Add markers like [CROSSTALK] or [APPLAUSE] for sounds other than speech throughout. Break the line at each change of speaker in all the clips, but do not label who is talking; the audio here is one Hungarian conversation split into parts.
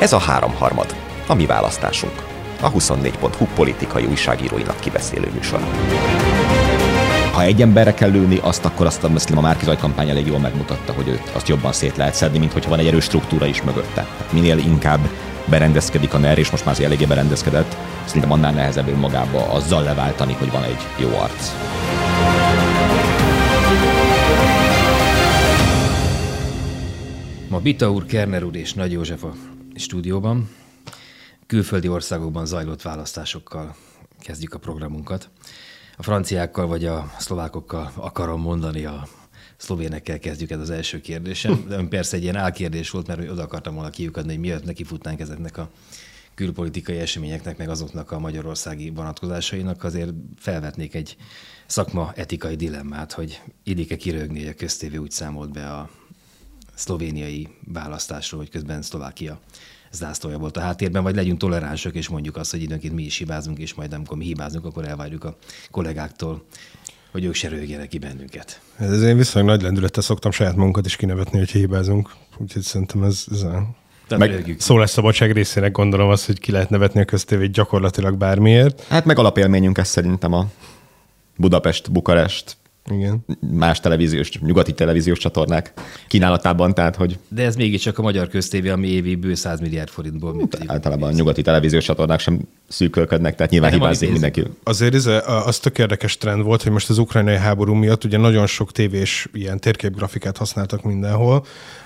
Ez a háromharmad, a mi választásunk. A 24.hu politikai újságíróinak kibeszélő műsor. Ha egy emberre kell lőni, azt akkor azt a, a Márkizaj kampány elég jól megmutatta, hogy őt azt jobban szét lehet szedni, mint hogyha van egy erős struktúra is mögötte. Hát minél inkább berendezkedik a NER, és most már azért eléggé berendezkedett, szerintem annál nehezebb önmagába azzal leváltani, hogy van egy jó arc.
Ma Bita úr, Kerner úr és Nagy József a stúdióban. Külföldi országokban zajlott választásokkal kezdjük a programunkat. A franciákkal vagy a szlovákokkal akarom mondani, a szlovénekkel kezdjük ez az első kérdésem. [LAUGHS] De persze egy ilyen álkérdés volt, mert oda akartam volna kiukadni, hogy miért neki futnánk ezeknek a külpolitikai eseményeknek, meg azoknak a magyarországi vonatkozásainak, azért felvetnék egy szakma etikai dilemmát, hogy illik-e kirögni, hogy a köztévé úgy számolt be a szlovéniai választásról, hogy közben Szlovákia zászlója volt a háttérben, vagy legyünk toleránsok, és mondjuk azt, hogy időnként mi is hibázunk, és majd amikor mi hibázunk, akkor elvárjuk a kollégáktól, hogy ők se rögjenek ki bennünket.
Ez én viszonylag nagy lendülettel szoktam saját magunkat is kinevetni, hogy hibázunk. Úgyhogy szerintem ez, ez a meg szólásszabadság részének gondolom azt, hogy ki lehet nevetni a köztévét gyakorlatilag bármiért.
Hát meg alapélményünk ez szerintem a Budapest, Bukarest,
igen.
más televíziós, nyugati televíziós csatornák kínálatában, tehát hogy...
De ez mégiscsak a magyar köztévé, ami évi bő 100 milliárd forintból működik.
Általában a nyugati televíziós csatornák sem szűkölködnek, tehát nyilván hibázik mindenki.
Azért ez, az tök érdekes trend volt, hogy most az ukrajnai háború miatt ugye nagyon sok tévés ilyen térképgrafikát használtak mindenhol,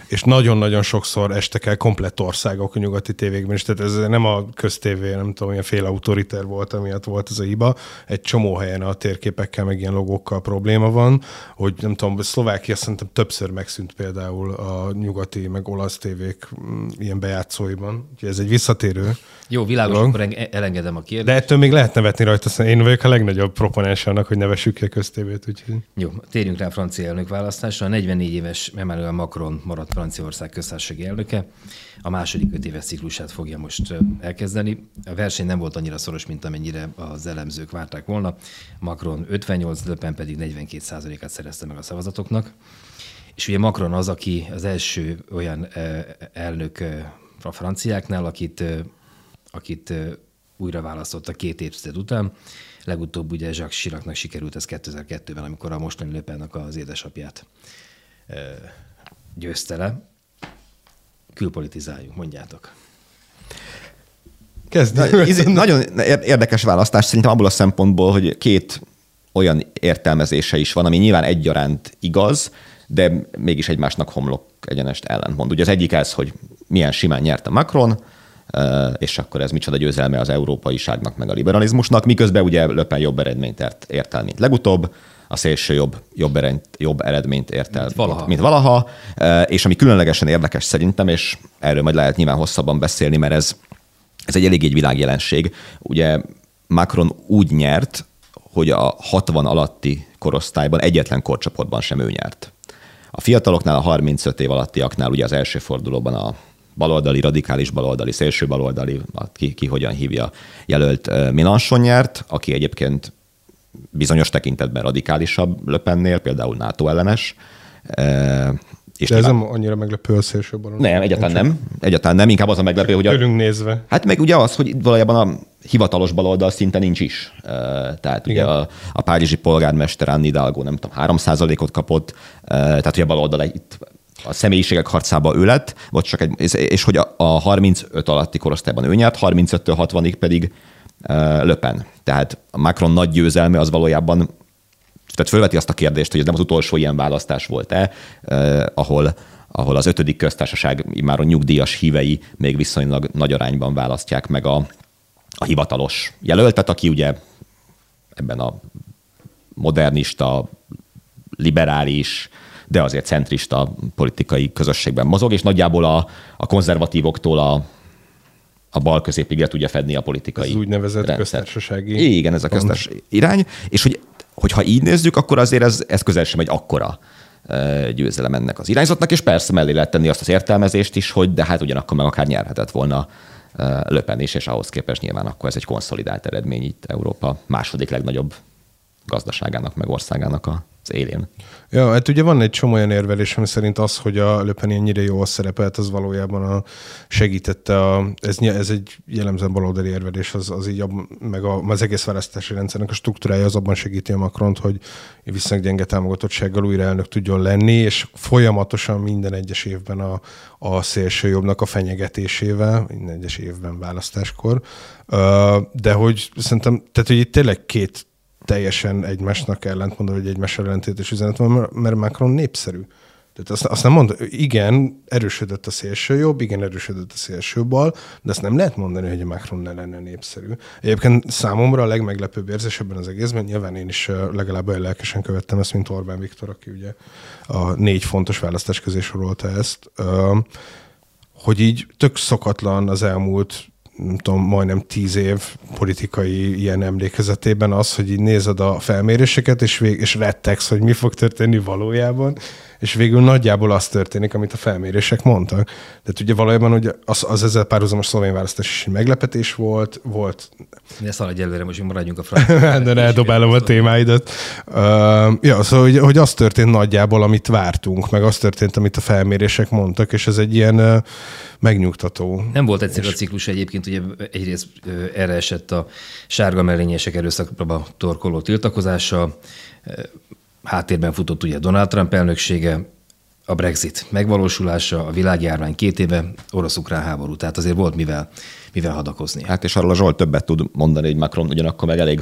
és nagyon-nagyon sokszor estek el komplett országok a nyugati tévékben is, tehát ez nem a köztévé, nem tudom, ilyen fél autoriter volt, amiatt volt ez a hiba. Egy csomó helyen a térképekkel, meg ilyen logókkal probléma van, hogy nem tudom, Szlovákia szerintem többször megszűnt például a nyugati, meg olasz tévék mm, ilyen bejátszóiban. Úgyhogy ez egy visszatérő.
Jó, világos, dolog. akkor elengedem a kérdést.
De ettől még lehet nevetni rajta, én vagyok a legnagyobb proponens annak, hogy nevessük ki a köztévét. Úgyhogy...
Jó, térjünk rá a francia elnök választásra. A 44 éves Emmanuel Macron maradt Franciaország köztársasági elnöke. A második öt éves ciklusát fogja most elkezdeni. A verseny nem volt annyira szoros, mint amennyire az elemzők várták volna. Macron 58, Le pedig 42 át szerezte meg a szavazatoknak. És ugye Macron az, aki az első olyan elnök a franciáknál, akit, akit újra választotta két évtized után. Legutóbb ugye Jacques Chiracnak sikerült ez 2002-ben, amikor a mostani Löpennak az édesapját győzte le. Külpolitizáljunk, mondjátok.
Kezdjük. [LAUGHS] Nagyon érdekes választás szerintem abból a szempontból, hogy két olyan értelmezése is van, ami nyilván egyaránt igaz, de mégis egymásnak homlok egyenest ellentmond. Ugye az egyik ez, hogy milyen simán nyerte Macron, és akkor ez micsoda győzelme az európaiságnak, meg a liberalizmusnak, miközben ugye Löpen jobb eredményt ért, ért el, mint legutóbb, a szélső jobb, jobb, eredményt, jobb eredményt ért el, mint valaha. Mint, mint valaha. És ami különlegesen érdekes szerintem, és erről majd lehet nyilván hosszabban beszélni, mert ez, ez egy elég egy világjelenség. Ugye Macron úgy nyert, hogy a 60 alatti korosztályban egyetlen korcsoportban sem ő nyert. A fiataloknál, a 35 év alattiaknál ugye az első fordulóban a baloldali, radikális baloldali, szélső baloldali, ki, ki hogyan hívja, jelölt Milanson nyert, aki egyébként bizonyos tekintetben radikálisabb Löpennél, például NATO ellenes.
És De ez nem annyira meglepő a szélső baloldal.
Nem, egyáltalán nem. Egyáltalán nem, inkább az a meglepő, hogy... A,
nézve.
Hát meg ugye az, hogy valójában a hivatalos baloldal szinte nincs is. Tehát Igen. ugye a, a párizsi polgármester Anni Hidalgo nem tudom, 3 ot kapott, tehát ugye a baloldal itt a személyiségek harcába ő lett, vagy csak egy, és hogy a, a 35 alatti korosztályban ő nyert, 35-től 60-ig pedig Löpen. Tehát a Macron nagy győzelme az valójában tehát fölveti azt a kérdést, hogy ez nem az utolsó ilyen választás volt-e, ahol, ahol az ötödik köztársaság már a nyugdíjas hívei még viszonylag nagy arányban választják meg a, a hivatalos jelöltet, aki ugye ebben a modernista, liberális, de azért centrista politikai közösségben mozog, és nagyjából a, a konzervatívoktól a, a bal középig le tudja fedni a politikai Ez
úgynevezett rendszer. köztársasági
Igen, ez a köztes irány, és hogy, hogyha így nézzük, akkor azért ez, ez közel sem egy akkora győzelem ennek az irányzatnak, és persze mellé lehet tenni azt az értelmezést is, hogy de hát ugyanakkor meg akár nyerhetett volna Löpen is, és ahhoz képest nyilván akkor ez egy konszolidált eredmény itt Európa második legnagyobb gazdaságának, meg országának az élén.
Ja, hát ugye van egy csomó olyan érvelés, ami szerint az, hogy a Löpen ennyire jól szerepelt, az valójában a, segítette, a, ez, ez egy jellemzően baloldali érvelés, az, az így, a, meg a, az egész választási rendszernek a struktúrája az abban segíti a Macront, hogy viszonylag gyenge támogatottsággal újra elnök tudjon lenni, és folyamatosan minden egyes évben a, a szélsőjobbnak a fenyegetésével, minden egyes évben választáskor. De hogy szerintem, tehát hogy itt tényleg két teljesen egymásnak ellentmondó, hogy egymás ellentétes üzenet van, mert Macron népszerű. Tehát azt, azt nem mondta, igen, erősödött a szélső jobb, igen, erősödött a szélső bal, de azt nem lehet mondani, hogy Macron ne lenne népszerű. Egyébként számomra a legmeglepőbb érzés ebben az egészben, nyilván én is legalább olyan lelkesen követtem ezt, mint Orbán Viktor, aki ugye a négy fontos választás közé sorolta ezt, hogy így tök szokatlan az elmúlt nem tudom, majdnem tíz év politikai ilyen emlékezetében az, hogy így nézed a felméréseket, és, vég, és rettegsz, hogy mi fog történni valójában, és végül nagyjából az történik, amit a felmérések mondtak. Tehát ugye valójában ugye az, az ezzel párhuzamos szlovén választás is meglepetés volt, volt...
De szaladj előre, most maradjunk a [LAUGHS] francia.
De eldobálom a témáidat. Uh, ja, szóval hogy, hogy az történt nagyjából, amit vártunk, meg az történt, amit a felmérések mondtak, és ez egy ilyen uh, megnyugtató.
Nem volt egyszerű és... a ciklus egyébként, ugye egyrészt uh, erre esett a sárga mellényesek erőszakba torkoló tiltakozása, háttérben futott ugye Donald Trump elnöksége, a Brexit megvalósulása, a világjárvány két éve, orosz-ukrán háború. Tehát azért volt mivel, mivel hadakozni.
Hát és arról a Zsolt többet tud mondani, hogy Macron ugyanakkor meg elég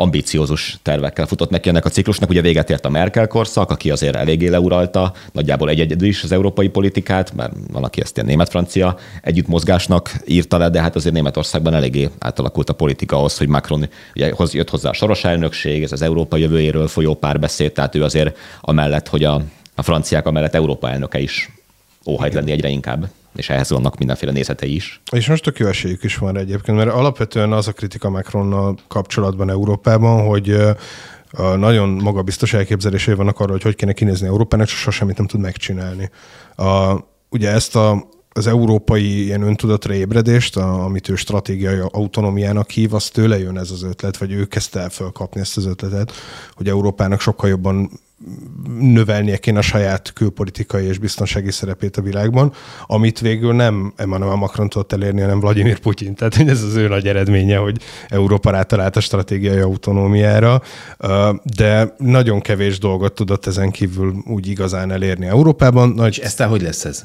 ambíciózus tervekkel futott neki ennek a ciklusnak. Ugye véget ért a Merkel korszak, aki azért eléggé leuralta, nagyjából egy egyedül is az európai politikát, mert van, aki ezt ilyen német-francia együttmozgásnak írta le, de hát azért Németországban eléggé átalakult a politika ahhoz, hogy Macron ugye, jött hozzá a soros elnökség, ez az Európa jövőjéről folyó párbeszéd, tehát ő azért amellett, hogy a, a franciák amellett Európa elnöke is óhajt lenni egyre inkább és ehhez vannak mindenféle nézetei is.
És most tök jó esélyük is van egyébként, mert alapvetően az a kritika Macronnal kapcsolatban Európában, hogy nagyon magabiztos elképzelései vannak arról, hogy hogy kéne kinézni Európának, és sosem nem tud megcsinálni. A, ugye ezt a az európai ilyen öntudatra ébredést, a, amit ő stratégiai autonómiának hív, az tőle jön ez az ötlet, vagy ő kezdte el fölkapni ezt az ötletet, hogy Európának sokkal jobban növelnie kéne a saját külpolitikai és biztonsági szerepét a világban, amit végül nem Emmanuel Macron tudott elérni, hanem Vladimir Putyin. Tehát ez az ő nagy eredménye, hogy Európa rátalált a stratégiai autonómiára, de nagyon kevés dolgot tudott ezen kívül úgy igazán elérni Európában.
Nagy... És ezt hogy lesz ez?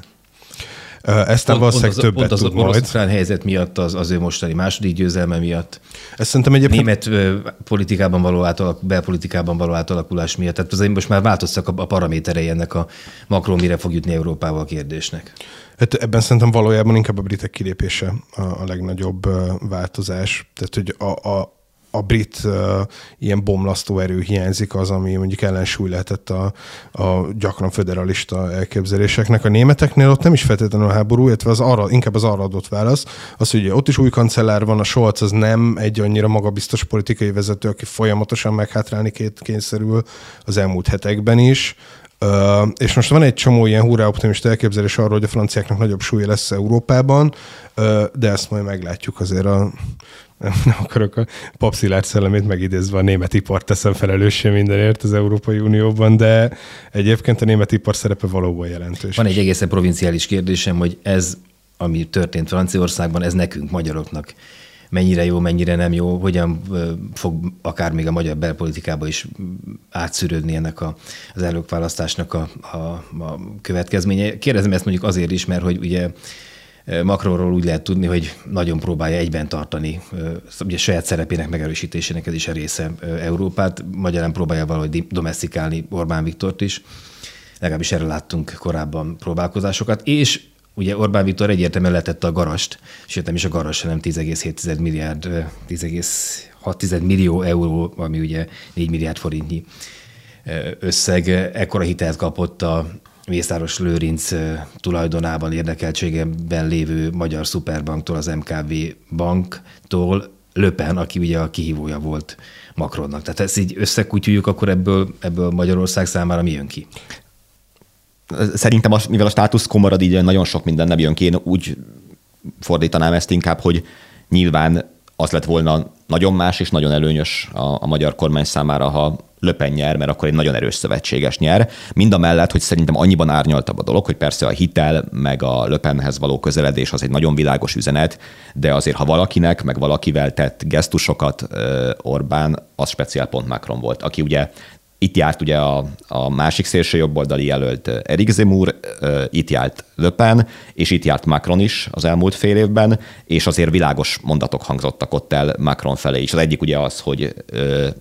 Ezt nem valószínűleg többet
pont
az tud
orosz majd. helyzet miatt, az, az ő mostani második győzelme miatt.
Ezt szerintem egyébként...
Német politikában való átalak, belpolitikában való átalakulás miatt. Tehát azért most már változtak a, a paraméterei ennek a Macron mire fog jutni Európával a kérdésnek.
Hát ebben szerintem valójában inkább a britek kilépése a, a legnagyobb változás. Tehát, hogy a, a, a brit uh, ilyen bomlasztó erő hiányzik az, ami mondjuk ellensúly lehetett a, a gyakran federalista elképzeléseknek. A németeknél ott nem is feltétlenül a háború, illetve az arra, inkább az arra adott válasz, az, hogy ott is új kancellár van, a Scholz az nem egy annyira magabiztos politikai vezető, aki folyamatosan meghátrálni két kényszerül az elmúlt hetekben is. Uh, és most van egy csomó ilyen hurrá optimista elképzelés arról, hogy a franciáknak nagyobb súlya lesz Európában, uh, de ezt majd meglátjuk azért a nem akarok a papszilárd szellemét megidézve a német ipart teszem felelőssé mindenért az Európai Unióban, de egyébként a német ipar szerepe valóban jelentős.
Van egy egészen provinciális kérdésem, hogy ez, ami történt Franciaországban, ez nekünk, magyaroknak mennyire jó, mennyire nem jó, hogyan fog akár még a magyar belpolitikába is átszűrődni ennek a, az elnökválasztásnak a, a, a következménye. Kérdezem ezt mondjuk azért is, mert hogy ugye Macronról úgy lehet tudni, hogy nagyon próbálja egyben tartani ugye saját szerepének megerősítésének ez is a része Európát. Magyarán próbálja valahogy domestikálni Orbán Viktort is. Legalábbis erre láttunk korábban próbálkozásokat. És ugye Orbán Viktor egyértelműen letette a garast, sőt nem is a garast, hanem 10,7 milliárd, 10,6 millió euró, ami ugye 4 milliárd forintnyi összeg. Ekkora hitelt kapott a Mészáros Lőrinc tulajdonában érdekeltségeben lévő Magyar Szuperbanktól, az MKB banktól, Löpen, aki ugye a kihívója volt Macronnak. Tehát ezt így összekutyuljuk, akkor ebből, ebből Magyarország számára mi jön ki?
Szerintem, az, mivel a státusz komarad, így nagyon sok minden nem jön ki, én úgy fordítanám ezt inkább, hogy nyilván az lett volna nagyon más és nagyon előnyös a, a magyar kormány számára, ha Löpen nyer, mert akkor egy nagyon erős szövetséges nyer. Mind a mellett, hogy szerintem annyiban árnyaltabb a dolog, hogy persze a hitel meg a Löpenhez való közeledés az egy nagyon világos üzenet, de azért, ha valakinek, meg valakivel tett gesztusokat Orbán, az speciál pont Macron volt, aki ugye itt járt ugye a, a másik szélső jobboldali jelölt Erik Zemmour, itt járt Le és itt járt Macron is az elmúlt fél évben, és azért világos mondatok hangzottak ott el Macron felé is. Az egyik ugye az, hogy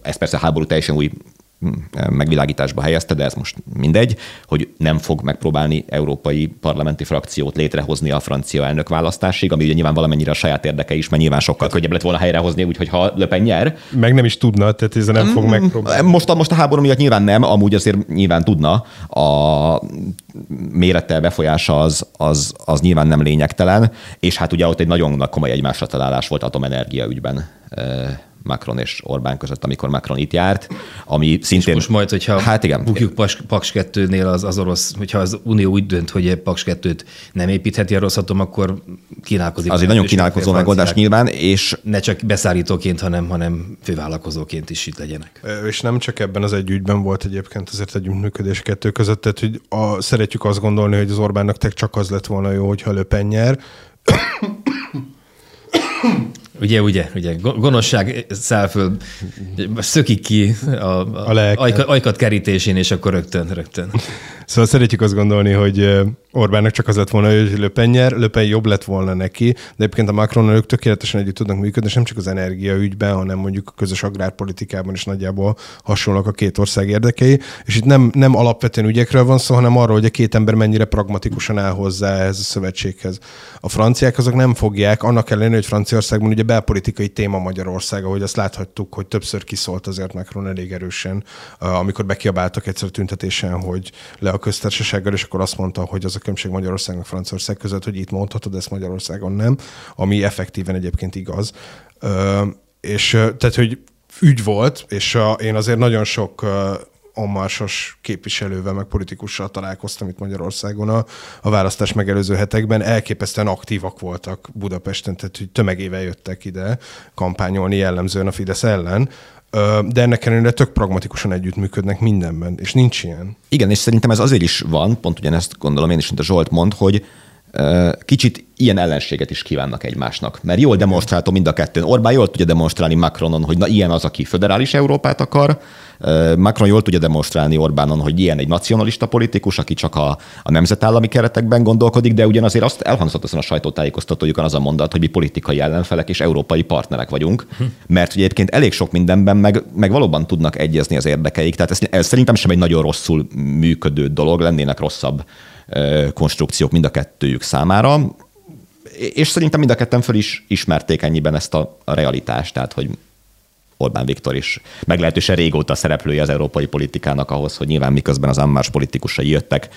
ez persze háború teljesen új megvilágításba helyezte, de ez most mindegy, hogy nem fog megpróbálni európai parlamenti frakciót létrehozni a francia elnök választásig, ami ugye nyilván valamennyire a saját érdeke is, mert nyilván sokkal könnyebb lett volna helyrehozni, úgyhogy ha Löpen nyer.
Meg nem is tudna, tehát ez nem fog mm, megpróbálni.
Most a, most a háború miatt nyilván nem, amúgy azért nyilván tudna. A mérete, befolyása az, az, az nyilván nem lényegtelen, és hát ugye ott egy nagyon komoly egymásra találás volt atomenergia ügyben Macron és Orbán között, amikor Macron itt járt, ami szintén... És
most majd, hogyha hát igen. bukjuk Paks 2-nél az, az orosz, hogyha az Unió úgy dönt, hogy Paks 2-t nem építheti a rossz akkor kínálkozik.
Az egy nagyon kínálkozó megoldás nyilván, és...
Ne csak beszállítóként, hanem, hanem fővállalkozóként is itt legyenek.
És nem csak ebben az egy ügyben volt egyébként azért együttműködés kettő között, tehát hogy a, szeretjük azt gondolni, hogy az Orbánnak csak az lett volna jó, hogyha Löpen nyer,
Ugye, ugye, ugye, gonoszság száll föl, szökik ki a, a, a ajka, ajkat kerítésén, és akkor rögtön, rögtön.
Szóval szeretjük azt gondolni, hogy Orbánnak csak az lett volna, hogy Löpen nyer, Löpen jobb lett volna neki, de egyébként a Macronnal ők tökéletesen együtt tudnak működni, és nem csak az energiaügyben, hanem mondjuk a közös agrárpolitikában is nagyjából hasonlók a két ország érdekei. És itt nem, nem alapvetően ügyekről van szó, hanem arról, hogy a két ember mennyire pragmatikusan áll hozzá ehhez a szövetséghez. A franciák azok nem fogják, annak ellenére, hogy Franciaországban ugye belpolitikai téma Magyarország, ahogy azt láthattuk, hogy többször kiszólt azért Macron elég erősen, amikor bekiabáltak egyszer tüntetésen, hogy le a köztársasággal, és akkor azt mondta, hogy az a különbség Magyarország meg Franciaország között, hogy itt mondhatod, ezt Magyarországon nem, ami effektíven egyébként igaz. És tehát, hogy ügy volt, és a, én azért nagyon sok ommarsos képviselővel, meg politikussal találkoztam itt Magyarországon a, a választás megelőző hetekben. Elképesztően aktívak voltak Budapesten, tehát hogy tömegével jöttek ide kampányolni jellemzően a Fidesz ellen, de ennek ellenére tök pragmatikusan együttműködnek mindenben, és nincs ilyen.
Igen, és szerintem ez azért is van, pont ugyanezt gondolom én is, mint a Zsolt mond, hogy kicsit ilyen ellenséget is kívánnak egymásnak. Mert jól demonstrálta mind a kettőn. Orbán jól tudja demonstrálni Macronon, hogy na ilyen az, aki föderális Európát akar. Macron jól tudja demonstrálni Orbánon, hogy ilyen egy nacionalista politikus, aki csak a, a nemzetállami keretekben gondolkodik, de ugyanazért azt elhangzott azon a sajtótájékoztatójukon az a mondat, hogy mi politikai ellenfelek és európai partnerek vagyunk, mert ugye egyébként elég sok mindenben meg, meg valóban tudnak egyezni az érdekeik. Tehát ez, ez szerintem sem egy nagyon rosszul működő dolog, lennének rosszabb konstrukciók mind a kettőjük számára, és szerintem mind a ketten föl is ismerték ennyiben ezt a, realitást, tehát hogy Orbán Viktor is meglehetősen régóta szereplője az európai politikának ahhoz, hogy nyilván miközben az ammás politikusai jöttek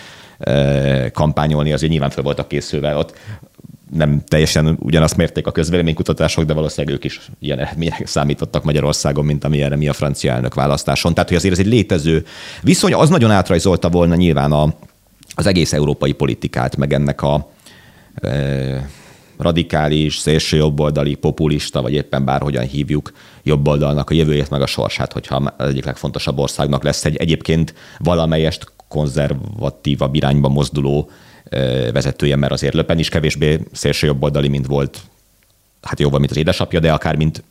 kampányolni, azért nyilván fel voltak készülve. Ott nem teljesen ugyanazt mérték a közvéleménykutatások, de valószínűleg ők is ilyen eredmények számítottak Magyarországon, mint amilyenre mi a francia elnök választáson. Tehát, hogy azért ez egy létező viszony, az nagyon átrajzolta volna nyilván a, az egész európai politikát, meg ennek a radikális, szélső jobboldali, populista, vagy éppen bárhogyan hívjuk jobboldalnak a jövőjét, meg a sorsát, hogyha az egyik legfontosabb országnak lesz egy egyébként valamelyest konzervatívabb irányba mozduló vezetője, mert azért Löpen is kevésbé szélső jobboldali, mint volt, hát jóval, mint az édesapja, de akár mint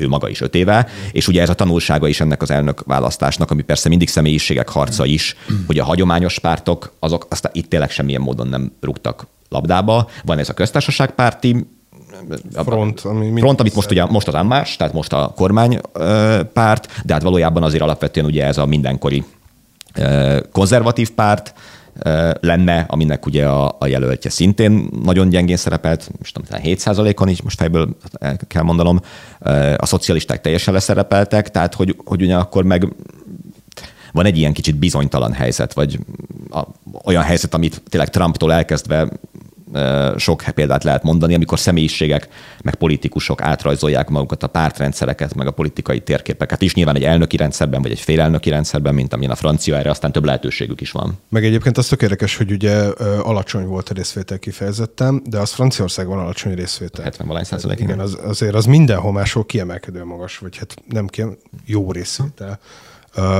ő maga is öt éve, és ugye ez a tanulsága is ennek az elnök választásnak, ami persze mindig személyiségek harca is, hogy a hagyományos pártok, azok aztán itt tényleg semmilyen módon nem rúgtak labdába. Van ez a köztársaságpárti
front,
ami front, amit most ugye most az más, tehát most a kormánypárt, de hát valójában azért alapvetően ugye ez a mindenkori konzervatív párt, lenne, aminek ugye a, a jelöltje szintén nagyon gyengén szerepelt, most tudom, 7%-on is, most fejből el kell mondanom, a szocialisták teljesen leszerepeltek, tehát hogy, hogy ugyanakkor meg van egy ilyen kicsit bizonytalan helyzet, vagy a, olyan helyzet, amit tényleg Trumptól elkezdve sok példát lehet mondani, amikor személyiségek, meg politikusok átrajzolják magukat a pártrendszereket, meg a politikai térképeket is, nyilván egy elnöki rendszerben, vagy egy félelnöki rendszerben, mint amilyen a francia, erre aztán több lehetőségük is van.
Meg egyébként az tök érdekes, hogy ugye alacsony volt a részvétel kifejezetten, de az Franciaországban alacsony részvétel.
70 valány százalék.
Igen, az, azért az mindenhol máshol kiemelkedő magas, vagy hát nem kiem, jó részvétel. Uh,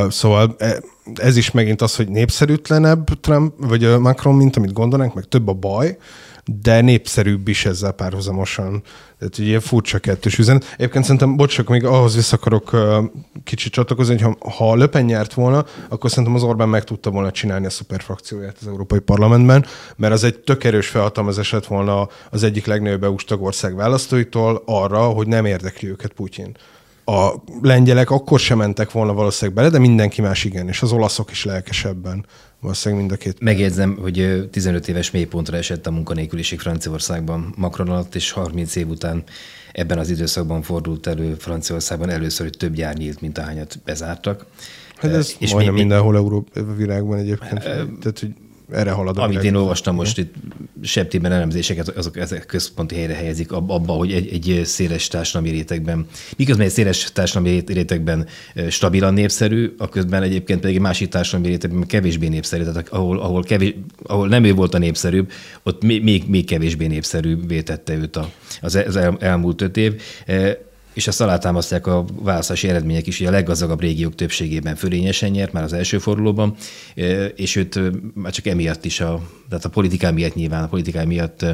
szóval e, ez is megint az, hogy népszerűtlenebb Trump, vagy Macron, mint amit gondolnánk, meg több a baj, de népszerűbb is ezzel párhuzamosan. Tehát ugye furcsa kettős üzenet. Egyébként szerintem, bocs, még ahhoz vissza akarok kicsit csatlakozni, hogy ha, ha Löpen nyert volna, akkor szerintem az Orbán meg tudta volna csinálni a szuperfrakcióját az Európai Parlamentben, mert az egy tök erős felhatalmazás lett volna az egyik legnagyobb EU-s tagország választóitól arra, hogy nem érdekli őket Putyin a lengyelek akkor sem mentek volna valószínűleg bele, de mindenki más igen, és az olaszok is lelkesebben. Valószínűleg mind a két.
Megjegyzem, hogy 15 éves mélypontra esett a munkanélküliség Franciaországban Macron alatt, és 30 év után ebben az időszakban fordult elő Franciaországban először, hogy több gyár nyílt, mint ahányat bezártak.
Hát ez és majdnem mi, mindenhol Európa világban egyébként. Tehát, hogy erre halad
Amit én olvastam most itt septében elemzéseket, azok ezek központi helyre helyezik abba, hogy egy, egy széles társadalmi rétegben, miközben egy széles társadalmi rétegben stabilan népszerű, a közben egyébként pedig egy másik társadalmi rétegben kevésbé népszerű, tehát ahol, ahol, kevés, ahol nem ő volt a népszerűbb, ott még, még kevésbé népszerűbbé tette őt az, az elmúlt öt év és ezt alátámasztják a választási eredmények is, hogy a leggazdagabb régiók többségében fölényesen nyert már az első fordulóban, és őt már csak emiatt is, a, tehát a politiká miatt nyilván, a politiká miatt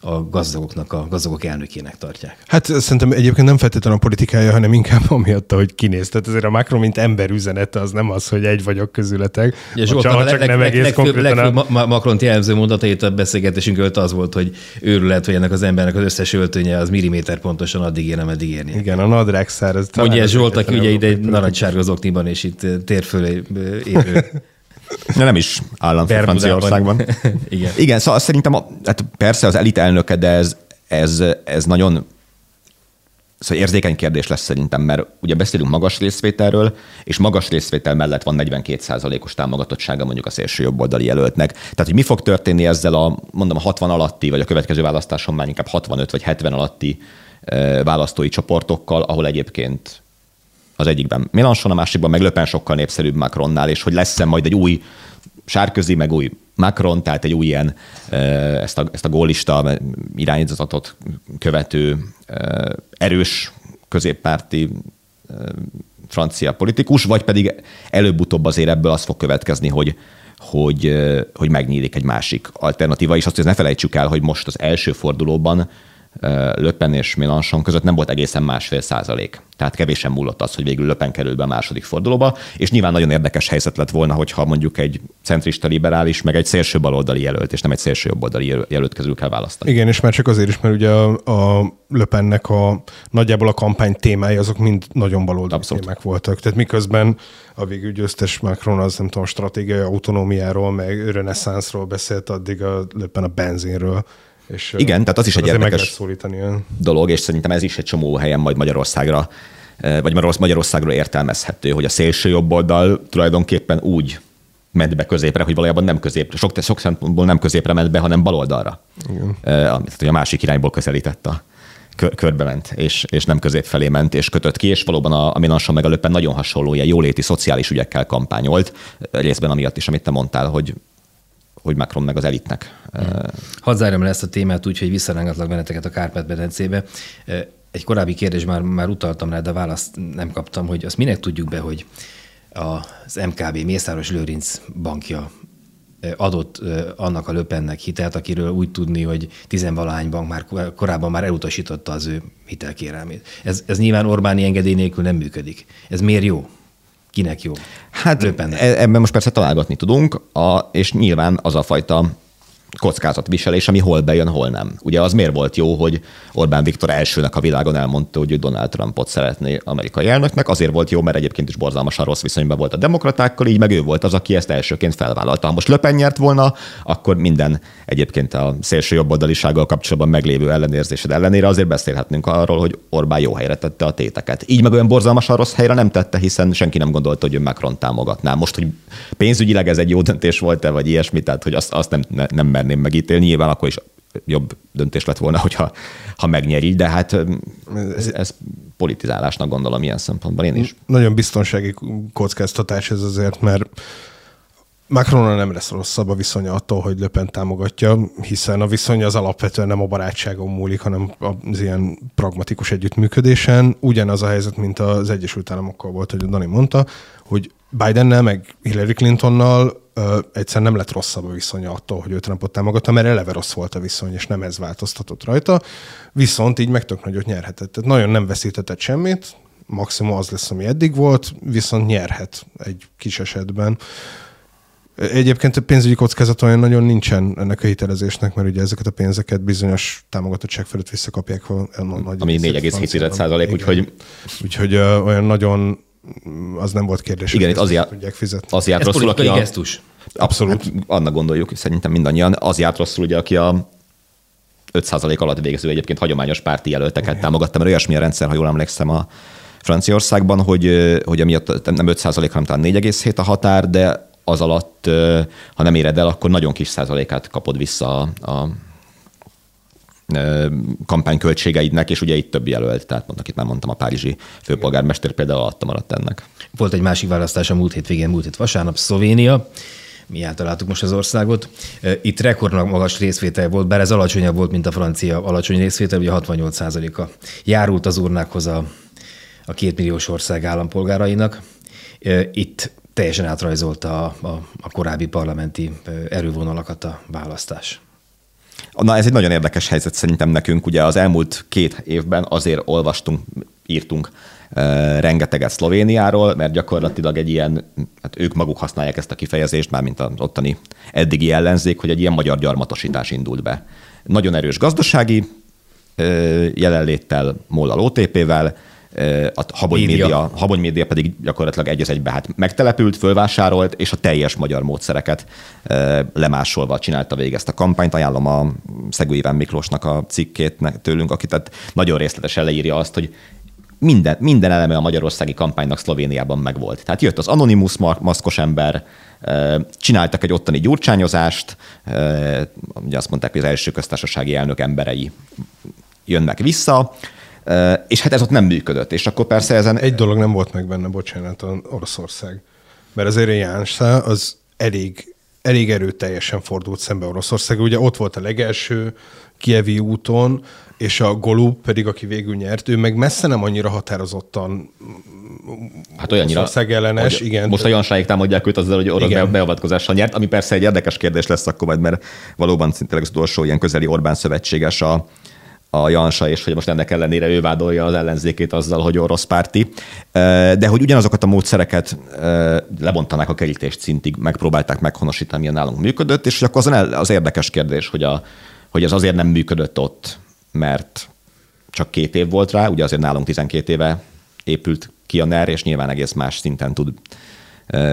a gazdagoknak, a gazdagok elnökének tartják.
Hát szerintem egyébként nem feltétlenül a politikája, hanem inkább amiatt, hogy kinéz. Tehát azért a Macron, mint ember üzenete, az nem az, hogy egy vagyok közületek.
Ja, Zsolt, csak, csak leg, nem leg, egész legfőbb, legfőbb a... Macron jellemző mondatait a beszélgetésünk előtt az volt, hogy őrület, hogy ennek az embernek az összes öltönye az milliméter pontosan addig ér, ameddig érni.
Igen, a nadrágszár. Ez
ez Zsolt, aki ugye ide egy narancssárga zokniban, és itt térfölé érő.
De nem is államfő Franciaországban. [LAUGHS] Igen. Igen, szóval szerintem, a, hát persze az elit elnöke, de ez, ez, ez nagyon Szóval érzékeny kérdés lesz szerintem, mert ugye beszélünk magas részvételről, és magas részvétel mellett van 42%-os támogatottsága mondjuk a szélső jobboldali jelöltnek. Tehát, hogy mi fog történni ezzel a, mondom, a 60 alatti, vagy a következő választáson már inkább 65 vagy 70 alatti választói csoportokkal, ahol egyébként az egyikben Mélenchon, a másikban meg sokkal népszerűbb Macronnál, és hogy lesz-e majd egy új sárközi, meg új Macron, tehát egy új ilyen ezt a, ezt a gólista irányzatot követő erős középpárti francia politikus, vagy pedig előbb-utóbb azért ebből az fog következni, hogy, hogy, hogy megnyílik egy másik alternatíva, és azt, hogy ne felejtsük el, hogy most az első fordulóban Löpen és Mélenchon között nem volt egészen másfél százalék. Tehát kevésen múlott az, hogy végül Löpen kerül be a második fordulóba, és nyilván nagyon érdekes helyzet lett volna, hogyha mondjuk egy centrista liberális, meg egy szélső baloldali jelölt, és nem egy szélső jobboldali jelölt közül kell választani.
Igen, és már csak azért is, mert ugye a, a Löpennek a nagyjából a kampány témái azok mind nagyon baloldali Abszolút. témák voltak. Tehát miközben a végül győztes Macron az nem tudom, stratégiai autonómiáról, meg reneszánszról beszélt, addig a Löpen a benzinről
és Igen, tehát az is egy érdekes dolog, és szerintem ez is egy csomó helyen majd Magyarországra vagy Magyarországról értelmezhető, hogy a szélső jobb oldal tulajdonképpen úgy ment be középre, hogy valójában nem középre, sok, sok szempontból nem középre ment be, hanem baloldalra. Igen. Tehát, hogy a másik irányból közelített a körbe ment, és, és nem közép felé ment, és kötött ki, és valóban a, a Mélenchon meg nagyon hasonló ilyen jóléti szociális ügyekkel kampányolt, részben amiatt is, amit te mondtál, hogy hogy Macron meg az elitnek. Hmm.
Hadd zárjam le ezt a témát úgy, hogy visszarángatlak benneteket a Kárpát-medencébe. Egy korábbi kérdés már, már utaltam rá, de választ nem kaptam, hogy azt minek tudjuk be, hogy az MKB, Mészáros Lőrinc bankja adott annak a löpennek hitelt, akiről úgy tudni, hogy tizenvalahány bank már korábban már elutasította az ő hitelkérelmét. Ez, ez nyilván Orbáni engedély nélkül nem működik. Ez miért jó? Kinek jó?
Hát Löpennek. E- ebben most persze találgatni tudunk, a, és nyilván az a fajta kockázatviselés, ami hol bejön, hol nem. Ugye az miért volt jó, hogy Orbán Viktor elsőnek a világon elmondta, hogy Donald Trumpot szeretné amerikai elnöknek, azért volt jó, mert egyébként is borzalmasan rossz viszonyban volt a demokratákkal, így meg ő volt az, aki ezt elsőként felvállalta. Ha most Löpen nyert volna, akkor minden egyébként a szélső jobboldalisággal kapcsolatban meglévő ellenérzésed ellenére azért beszélhetnénk arról, hogy Orbán jó helyre tette a téteket. Így meg olyan borzalmasan rossz helyre nem tette, hiszen senki nem gondolta, hogy ő Macron támogatná. Most, hogy pénzügyileg ez egy jó döntés volt-e, vagy ilyesmi, tehát hogy azt, azt nem, nem merném megítélni, nyilván akkor is jobb döntés lett volna, hogyha ha megnyeri, de hát ez, ez politizálásnak gondolom ilyen szempontból én is.
Nagyon biztonsági kockáztatás ez azért, mert Macronnal nem lesz rosszabb a viszonya attól, hogy Löpen támogatja, hiszen a viszony az alapvetően nem a barátságon múlik, hanem az ilyen pragmatikus együttműködésen. Ugyanaz a helyzet, mint az Egyesült Államokkal volt, hogy Dani mondta, hogy Bidennel, meg Hillary Clintonnal ö, egyszer nem lett rosszabb a viszonya attól, hogy ő Trumpot támogatta, mert eleve rossz volt a viszony, és nem ez változtatott rajta. Viszont így meg tök nagyot nyerhetett. Tehát nagyon nem veszítetett semmit, maximum az lesz, ami eddig volt, viszont nyerhet egy kis esetben. Egyébként a pénzügyi kockázat olyan nagyon nincsen ennek a hitelezésnek, mert ugye ezeket a pénzeket bizonyos támogatottság felett visszakapják. Ha
nagy Ami 4,7 százalék, úgyhogy...
Úgyhogy uh, olyan nagyon az nem volt kérdés.
Igen, itt az, já... tudják fizetni. az járt rosszul, aki
a... gesztus.
Abszolút. Hát, annak gondoljuk, szerintem mindannyian. Az járt rosszul, ugye, aki a 5% alatt végző egyébként hagyományos párti jelölteket Igen. támogatta, mert olyasmi a rendszer, ha jól emlékszem, a Franciaországban, hogy, hogy amiatt nem 5% hanem talán 4,7 a határ, de az alatt, ha nem éred el, akkor nagyon kis százalékát kapod vissza a, a kampányköltségeidnek, és ugye itt több jelölt, tehát mondnak, itt már mondtam, a párizsi főpolgármester például alatta maradt ennek.
Volt egy másik választás a múlt hétvégén, múlt hét vasárnap, Szlovénia, mi általáltuk most az országot. Itt rekordnak magas részvétel volt, bár ez alacsonyabb volt, mint a francia alacsony részvétel, ugye 68 a járult az urnákhoz a, a két milliós ország állampolgárainak. Itt teljesen átrajzolta a, a, a korábbi parlamenti erővonalakat a választás.
Na, ez egy nagyon érdekes helyzet szerintem nekünk. Ugye az elmúlt két évben azért olvastunk, írtunk rengeteget Szlovéniáról, mert gyakorlatilag egy ilyen, hát ők maguk használják ezt a kifejezést, már mint az ottani eddigi ellenzék, hogy egy ilyen magyar gyarmatosítás indult be. Nagyon erős gazdasági jelenléttel, Mollal OTP-vel, a Habony média. média, Habony média pedig gyakorlatilag egy az egybe hát megtelepült, fölvásárolt, és a teljes magyar módszereket lemásolva csinálta végig ezt a kampányt. Ajánlom a Szegő Iván Miklósnak a cikkét tőlünk, aki tehát nagyon részletesen leírja azt, hogy minden, minden eleme a magyarországi kampánynak Szlovéniában megvolt. Tehát jött az anonimus maszkos ember, csináltak egy ottani gyurcsányozást, ugye azt mondták, hogy az első köztársasági elnök emberei jönnek vissza, és hát ez ott nem működött. És akkor persze ezen...
Egy dolog nem volt meg benne, bocsánat, az Oroszország. Mert azért Jánszá az elég, elég erőteljesen fordult szembe Oroszország. Ugye ott volt a legelső Kievi úton, és a Golub pedig, aki végül nyert, ő meg messze nem annyira határozottan
hát olyannyira,
Oroszország ellenes, igen.
Most a Jansáig támadják őt azzal, hogy orosz igen. beavatkozással nyert, ami persze egy érdekes kérdés lesz akkor majd, mert valóban szinte az utolsó ilyen közeli Orbán szövetséges a, a Jansa, és hogy most ennek ellenére ő vádolja az ellenzékét azzal, hogy orosz párti. De hogy ugyanazokat a módszereket lebontanák a kerítést szintig, megpróbálták meghonosítani, milyen nálunk működött, és hogy akkor az, az érdekes kérdés, hogy, a, hogy ez azért nem működött ott, mert csak két év volt rá, ugye azért nálunk 12 éve épült ki a NER, és nyilván egész más szinten tud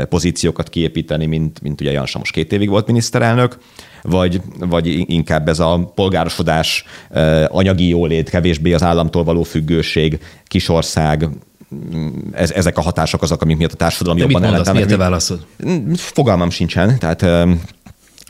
pozíciókat kiépíteni, mint, mint ugye Jansa most két évig volt miniszterelnök, vagy, vagy inkább ez a polgárosodás, anyagi jólét, kevésbé az államtól való függőség, kisország, ez, ezek a hatások azok, amik miatt a társadalom
De jobban ellentállnak. Miért te válaszod?
Fogalmam sincsen, tehát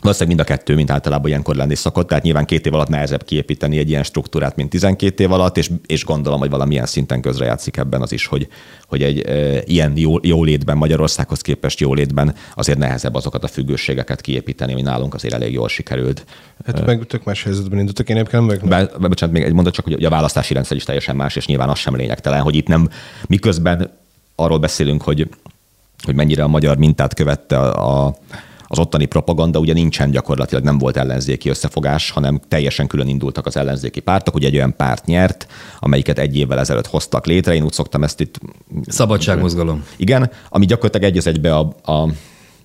Valószínűleg mind a kettő, mint általában ilyenkor lenni szokott, tehát nyilván két év alatt nehezebb kiépíteni egy ilyen struktúrát, mint 12 év alatt, és, és gondolom, hogy valamilyen szinten közrejátszik ebben az is, hogy, hogy egy e, ilyen jó, jólétben, Magyarországhoz képest jólétben azért nehezebb azokat a függőségeket kiépíteni, ami nálunk azért elég jól sikerült.
Hát meg tök más helyzetben indultak, én egyébként meg.
Be, be, bocsánat, még egy mondat csak, hogy a választási rendszer is teljesen más, és nyilván az sem lényegtelen, hogy itt nem miközben arról beszélünk, hogy, hogy mennyire a magyar mintát követte a, a az ottani propaganda ugye nincsen gyakorlatilag, nem volt ellenzéki összefogás, hanem teljesen külön indultak az ellenzéki pártok. Ugye egy olyan párt nyert, amelyiket egy évvel ezelőtt hoztak létre. Én úgy szoktam ezt itt...
Szabadságmozgalom.
Igen, ami gyakorlatilag egy az egybe a, a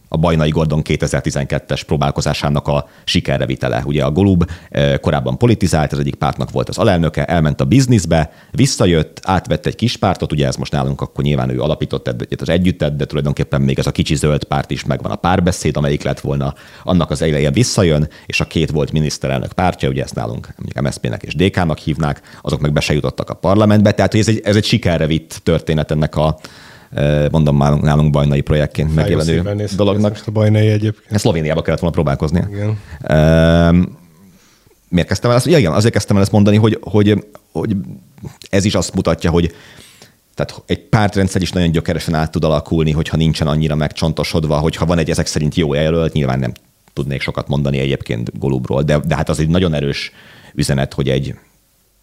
a Bajnai Gordon 2012-es próbálkozásának a sikerrevitele. Ugye a Golub eh, korábban politizált, az egyik pártnak volt az alelnöke, elment a bizniszbe, visszajött, átvett egy kis pártot, ugye ez most nálunk akkor nyilván ő alapított egyet az együttet, de tulajdonképpen még ez a kicsi zöld párt is megvan a párbeszéd, amelyik lett volna annak az eleje visszajön, és a két volt miniszterelnök pártja, ugye ezt nálunk mondjuk MSZP-nek és DK-nak hívnák, azok meg be se jutottak a parlamentbe, tehát ez egy, ez egy sikerre vitt történet ennek a, mondom már nálunk bajnai projektként megjelenő dolognak.
a bajnai egyébként.
Szlovéniába kellett volna próbálkozni.
Igen.
miért kezdtem el ezt? Igen, azért kezdtem el ezt mondani, hogy, hogy, hogy ez is azt mutatja, hogy tehát egy pártrendszer is nagyon gyökeresen át tud alakulni, hogyha nincsen annyira megcsontosodva, hogyha van egy ezek szerint jó jelölt, nyilván nem tudnék sokat mondani egyébként Golubról, de, de hát az egy nagyon erős üzenet, hogy egy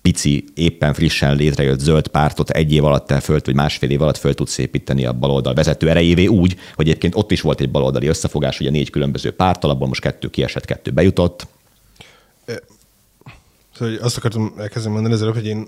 pici, éppen frissen létrejött zöld pártot egy év alatt föl, vagy másfél év alatt föl tudsz építeni a baloldal vezető erejévé úgy, hogy egyébként ott is volt egy baloldali összefogás, ugye négy különböző párt, alapból most kettő kiesett, kettő bejutott.
Szóval azt akartam elkezdeni mondani ezzel, hogy én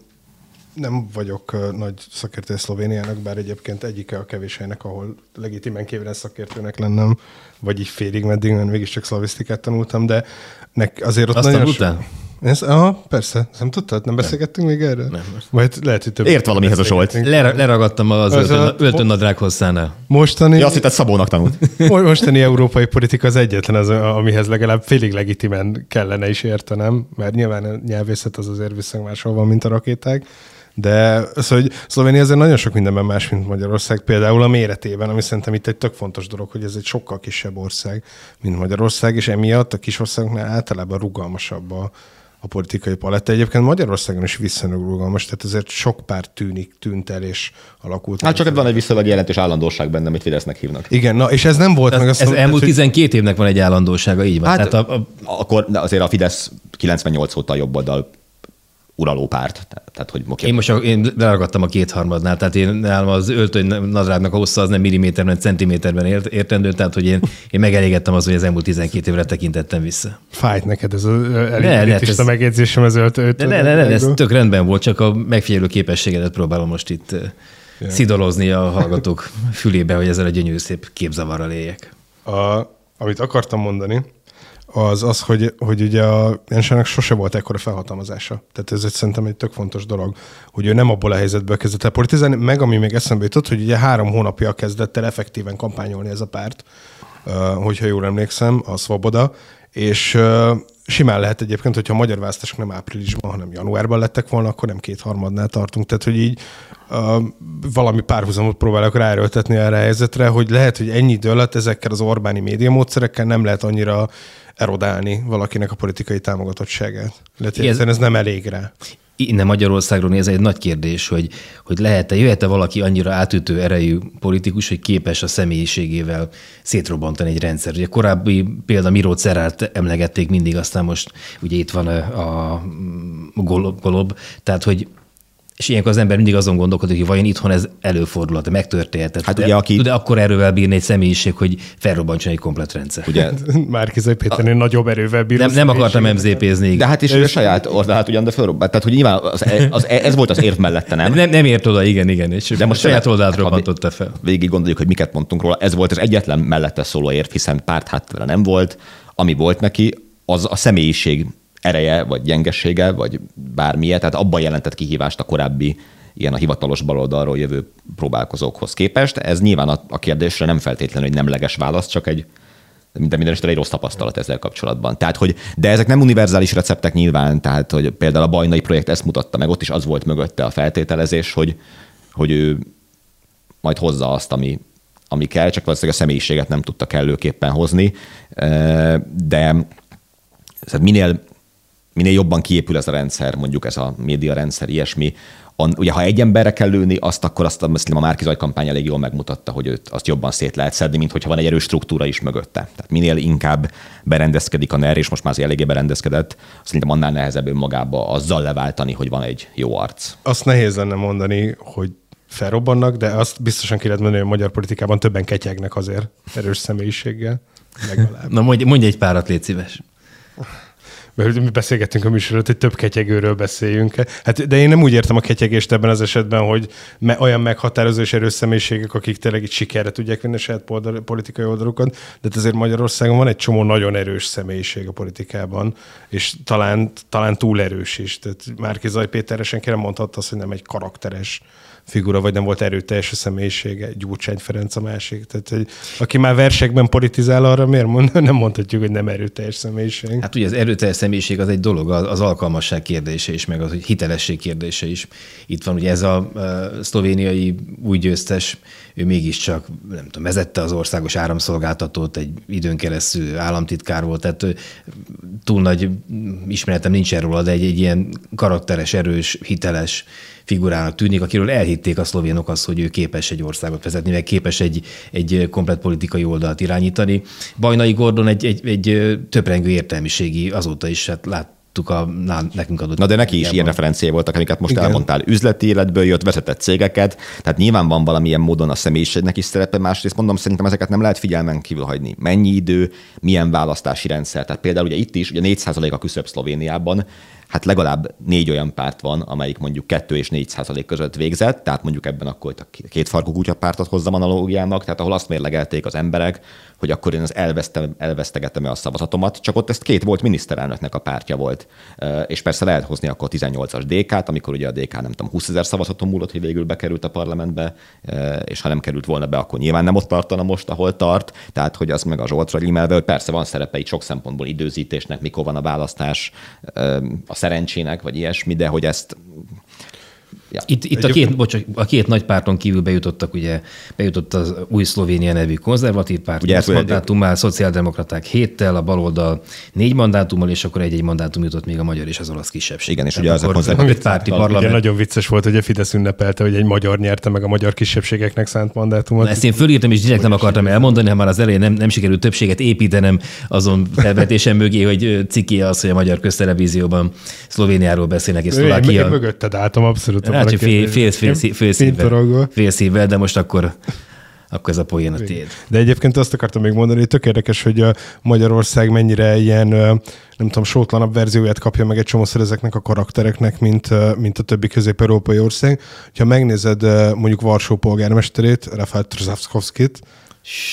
nem vagyok nagy szakértő Szlovéniának, bár egyébként egyike a kevés helynek, ahol legitimen kévren szakértőnek lennem, vagy így félig meddig, mert mégiscsak szlavisztikát tanultam, de nek azért ott
Azt
nagyon...
tanultál?
Ez, aha, persze. Nem tudtad? Nem beszélgettünk még erről?
Nem.
Majd lehet, hogy több.
Ért valamihez a Zsolt.
Ler- leraggadtam az
Az a-
öltön, öltönnadrág hosszánál.
Mostani,
Ja, azt hitted Szabónak tanult. [LAUGHS]
mo- mostani európai politika az egyetlen, az, amihez legalább félig legitimen kellene is értenem, mert nyilván a nyelvészet az azért viszonylag máshol van, mint a rakéták. De az, hogy Szlovénia azért nagyon sok mindenben más, mint Magyarország, például a méretében, ami szerintem itt egy tök fontos dolog, hogy ez egy sokkal kisebb ország, mint Magyarország, és emiatt a kis országoknál általában rugalmasabb a, a politikai paletta. Egyébként Magyarországon is viszonylag rugalmas, tehát azért sok párt tűnik, tűnt el és alakult.
Hát csak van egy viszonylag jelentős állandóság benne, amit Fidesznek hívnak.
Igen, na, és ez nem volt meg
Ez,
azt
ez elmúlt 12 évnek van egy állandósága, így van.
Hát,
Hát, Tehát a, a,
akkor azért a Fidesz 98 óta jobb oldal uraló párt. Tehát, hogy oké,
én most a, én leragadtam a kétharmadnál, tehát én nálam az öltöny nadrágnak a hossza az nem milliméterben, hanem centiméterben ért, értendő, tehát hogy én, én megelégettem az, hogy az elmúlt 12 évre tekintettem vissza.
Fájt neked ez az
ne,
elégítést a
ez-
megjegyzésem az ölt, ölt,
De ne, ne, ne, ez tök rendben volt, csak a megfigyelő képességedet próbálom most itt yeah. szidolozni a hallgatók fülébe, hogy ezzel a gyönyörű szép képzavarral éljek.
A, amit akartam mondani, az az, hogy, hogy ugye a Jensennek sose volt ekkora felhatalmazása. Tehát ez egy, szerintem egy tök fontos dolog, hogy ő nem abból a helyzetből kezdett el politizálni, meg ami még eszembe jutott, hogy ugye három hónapja kezdett el effektíven kampányolni ez a párt, hogyha jól emlékszem, a Svoboda, és simán lehet egyébként, hogyha a magyar választások nem áprilisban, hanem januárban lettek volna, akkor nem kétharmadnál tartunk. Tehát, hogy így valami párhuzamot próbálok ráerőltetni erre a helyzetre, hogy lehet, hogy ennyi idő alatt ezekkel az Orbáni médiamódszerekkel nem lehet annyira erodálni valakinek a politikai támogatottságát. Lehet,
Igen.
ez nem elég rá.
Innen Magyarországról nézve egy nagy kérdés, hogy, hogy lehet-e, jöhet-e valaki annyira átütő erejű politikus, hogy képes a személyiségével szétrobbantani egy rendszer. Ugye korábbi példa Miró Cerárt emlegették mindig, aztán most ugye itt van a, a Golob, Golob, tehát hogy és ilyenkor az ember mindig azon gondolkodik, hogy vajon itthon ez előfordulhat, megtörténhet.
Hát
de,
ugye aki-
de akkor erővel bírni egy személyiség, hogy felrobbantson egy komplet rendszer.
ugye, [LAUGHS]
Márkizai Péternél nagyobb erővel bír.
Nem,
a
nem akartam. MZP-zni.
de hát is a saját oldalát ugyan, de fölrobbant. Tehát, hogy nyilván az, az, ez volt az érv mellette, nem?
nem, nem ért oda, igen, igen. És de most saját oldalát robbantotta fel.
Végig gondoljuk, hogy miket mondtunk róla. Ez volt az egyetlen mellette szóló érv, hiszen párt háttere nem volt. Ami volt neki, az a személyiség ereje, vagy gyengessége, vagy bármilyen, tehát abban jelentett kihívást a korábbi ilyen a hivatalos baloldalról jövő próbálkozókhoz képest. Ez nyilván a, kérdésre nem feltétlenül egy nemleges válasz, csak egy de minden esetre egy rossz tapasztalat ezzel kapcsolatban. Tehát, hogy, de ezek nem univerzális receptek nyilván, tehát, hogy például a bajnai projekt ezt mutatta meg, ott is az volt mögötte a feltételezés, hogy, hogy ő majd hozza azt, ami, ami kell, csak valószínűleg a személyiséget nem tudta kellőképpen hozni, de minél, minél jobban kiépül ez a rendszer, mondjuk ez a média rendszer, ilyesmi, an, ugye ha egy emberre kell lőni, azt akkor azt a Márkizaj kampány elég jól megmutatta, hogy őt azt jobban szét lehet szedni, mint hogyha van egy erős struktúra is mögötte. Tehát minél inkább berendezkedik a NER, és most már azért eléggé berendezkedett, szerintem annál nehezebb önmagába azzal leváltani, hogy van egy jó arc.
Azt nehéz lenne mondani, hogy felrobbannak, de azt biztosan ki lehet mondani, hogy a magyar politikában többen ketyegnek azért erős személyiséggel. Legalább.
Na mondj, mondj egy párat, légy szíves.
Mert mi beszélgettünk a műsor előtt, hogy több ketyegőről beszéljünk. Hát, de én nem úgy értem a ketyegést ebben az esetben, hogy me, olyan meghatározó és erős személyiségek, akik tényleg itt sikerre tudják vinni a saját politikai oldalukat, de hát azért Magyarországon van egy csomó nagyon erős személyiség a politikában, és talán, talán túl erős is. Tehát Márki Zaj Péterre senki nem mondhatta azt, hogy nem egy karakteres figura, vagy nem volt erőteljes a személyisége, Gyurcsány Ferenc a másik. Tehát, hogy aki már versekben politizál, arra miért mond, [LAUGHS] nem mondhatjuk, hogy nem erőteljes személyiség.
Hát ugye az erőteljes személyiség az egy dolog, az alkalmasság kérdése is, meg az hitelesség kérdése is. Itt van ugye ez a szlovéniai új győztes, ő mégiscsak, nem tudom, vezette az országos áramszolgáltatót, egy időn keresztül államtitkár volt, tehát túl nagy ismeretem nincs erről, de egy, egy ilyen karakteres, erős, hiteles figurának tűnik, akiről elhitték a szlovénok azt, hogy ő képes egy országot vezetni, meg képes egy, egy komplet politikai oldalt irányítani. Bajnai Gordon egy, egy, egy töprengő értelmiségi, azóta is hát lát, a nekünk adott.
Na de neki is ilyen referenciái voltak, amiket most Igen. elmondtál. Üzleti életből jött, vezetett cégeket, tehát nyilván van valamilyen módon a személyiségnek is szerepe, másrészt mondom, szerintem ezeket nem lehet figyelmen kívül hagyni. Mennyi idő, milyen választási rendszer. Tehát például ugye itt is, ugye 4% a küszöb Szlovéniában, hát legalább négy olyan párt van, amelyik mondjuk 2 és 4 százalék között végzett, tehát mondjuk ebben akkor a két farkú kutyapártot hozzam analógiának, tehát ahol azt mérlegelték az emberek, hogy akkor én az elvesztem, elvesztegettem-e a szavazatomat, csak ott ezt két volt miniszterelnöknek a pártja volt. És persze lehet hozni akkor 18-as DK-t, amikor ugye a DK nem tudom, 20 ezer szavazaton múlott, hogy végül bekerült a parlamentbe, és ha nem került volna be, akkor nyilván nem ott tartana most, ahol tart. Tehát, hogy az meg a Zsoltra hogy persze van szerepe itt sok szempontból időzítésnek, mikor van a választás, a szerencsének, vagy ilyesmi, de hogy ezt
Ja. Itt, itt a, két, bocs, a két nagy párton kívül bejutottak, ugye, bejutott az új Szlovénia nevű konzervatív párt, ugye, 8 mandátummal, szociáldemokraták héttel, a baloldal négy mandátummal, és akkor egy-egy mandátum jutott még a magyar és az olasz kisebbség.
Igen, és ugye az a konzervatív
párti parlament. Ugye nagyon vicces volt, hogy a Fidesz ünnepelte, hogy egy magyar nyerte meg a magyar kisebbségeknek szánt mandátumot.
Na, ezt én fölírtam, és direkt nem akartam elmondani, ha már az elején nem, nem sikerült többséget építenem azon felvetésem mögé, hogy ciki az, hogy a magyar köztelevízióban Szlovéniáról beszélnek, és Szlovákia. Én
mögötted álltam abszolút.
Hát, hogy fél, fél, fél, fél, fél, szívvel, fél szívvel, de most akkor akkor ez a poén a tiéd.
De egyébként azt akartam még mondani, hogy tök érdekes, hogy a Magyarország mennyire ilyen, nem tudom, sótlanabb verzióját kapja meg egy csomószor ezeknek a karaktereknek, mint, mint a többi közép-európai ország. Ha megnézed mondjuk Varsó polgármesterét, Rafael Trzavskovskit,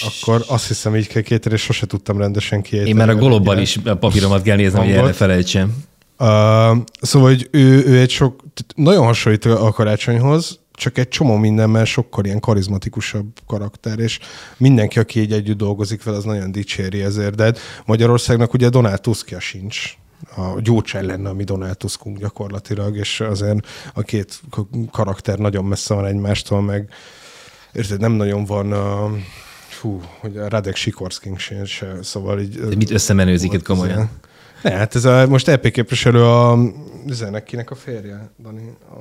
akkor azt hiszem, így kell kételni, és sose tudtam rendesen kiejteni.
Én már a golobban is a papíromat kell néznem, hogy erre felejtsem.
Uh, szóval, hogy ő, ő egy sok, nagyon hasonlít a karácsonyhoz, csak egy csomó mindenben sokkal ilyen karizmatikusabb karakter, és mindenki, aki így együtt dolgozik vele, az nagyon dicséri ezért. De Magyarországnak ugye Donald Tuskja sincs, a gyógyszer lenne a mi Donald Tuskunk gyakorlatilag, és azért a két karakter nagyon messze van egymástól, meg érted, nem nagyon van a, fú, hogy a Radek Sikorskink se, szóval így...
De mit összemenőzik itt komolyan? Ilyen,
ne, hát ez a, most EP képviselő a, üzenek kinek a férje, Dani? A,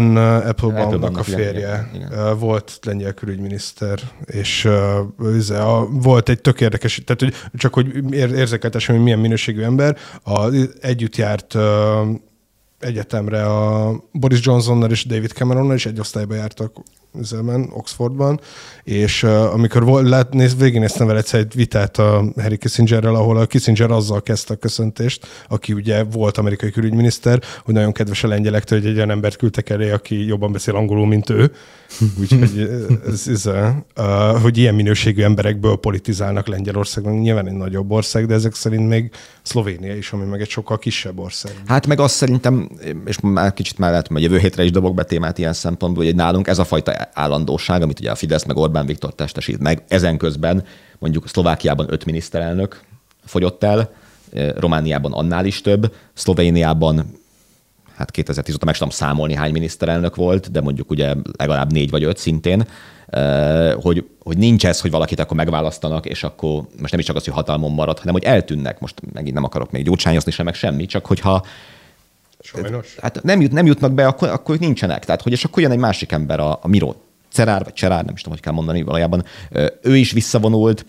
N. Applebaumnak a férje igen, igen. volt lengyel külügyminiszter, és uh, a, volt egy tök érdekes, tehát hogy csak hogy érzékeltesen, hogy milyen minőségű ember, a, együtt járt uh, egyetemre a Boris Johnsonnal és David Cameronnal, és egy osztályba jártak üzemben, Oxfordban, és uh, amikor volt, lát, néz, végignéztem vele egyszer egy vitát a Harry Kissingerrel, ahol a Kissinger azzal kezdte a köszöntést, aki ugye volt amerikai külügyminiszter, hogy nagyon kedves a lengyelektől, hogy egy olyan embert küldtek elé, aki jobban beszél angolul, mint ő. [LAUGHS] Úgyhogy ez, ez, uh, hogy ilyen minőségű emberekből politizálnak Lengyelországban. Nyilván egy nagyobb ország, de ezek szerint még Szlovénia is, ami meg egy sokkal kisebb ország.
Hát meg azt szerintem, és már kicsit már lehet, hogy jövő hétre is dobok be témát ilyen szempontból, hogy nálunk ez a fajta állandóság, amit ugye a Fidesz meg Orbán Viktor testesít meg, ezen közben mondjuk Szlovákiában öt miniszterelnök fogyott el, Romániában annál is több, Szlovéniában hát 2010 óta meg tudom számolni, hány miniszterelnök volt, de mondjuk ugye legalább négy vagy öt szintén, hogy, hogy nincs ez, hogy valakit akkor megválasztanak, és akkor most nem is csak az, hogy hatalmon marad, hanem hogy eltűnnek. Most megint nem akarok még gyógycsányozni sem, meg semmi, csak hogyha
Sajnos.
Hát nem, jut, nem jutnak be, akkor, akkor nincsenek. Tehát, hogy és akkor jön egy másik ember, a, a Miró Cerár, vagy Cserár, nem is tudom, hogy kell mondani valójában, ő is visszavonult,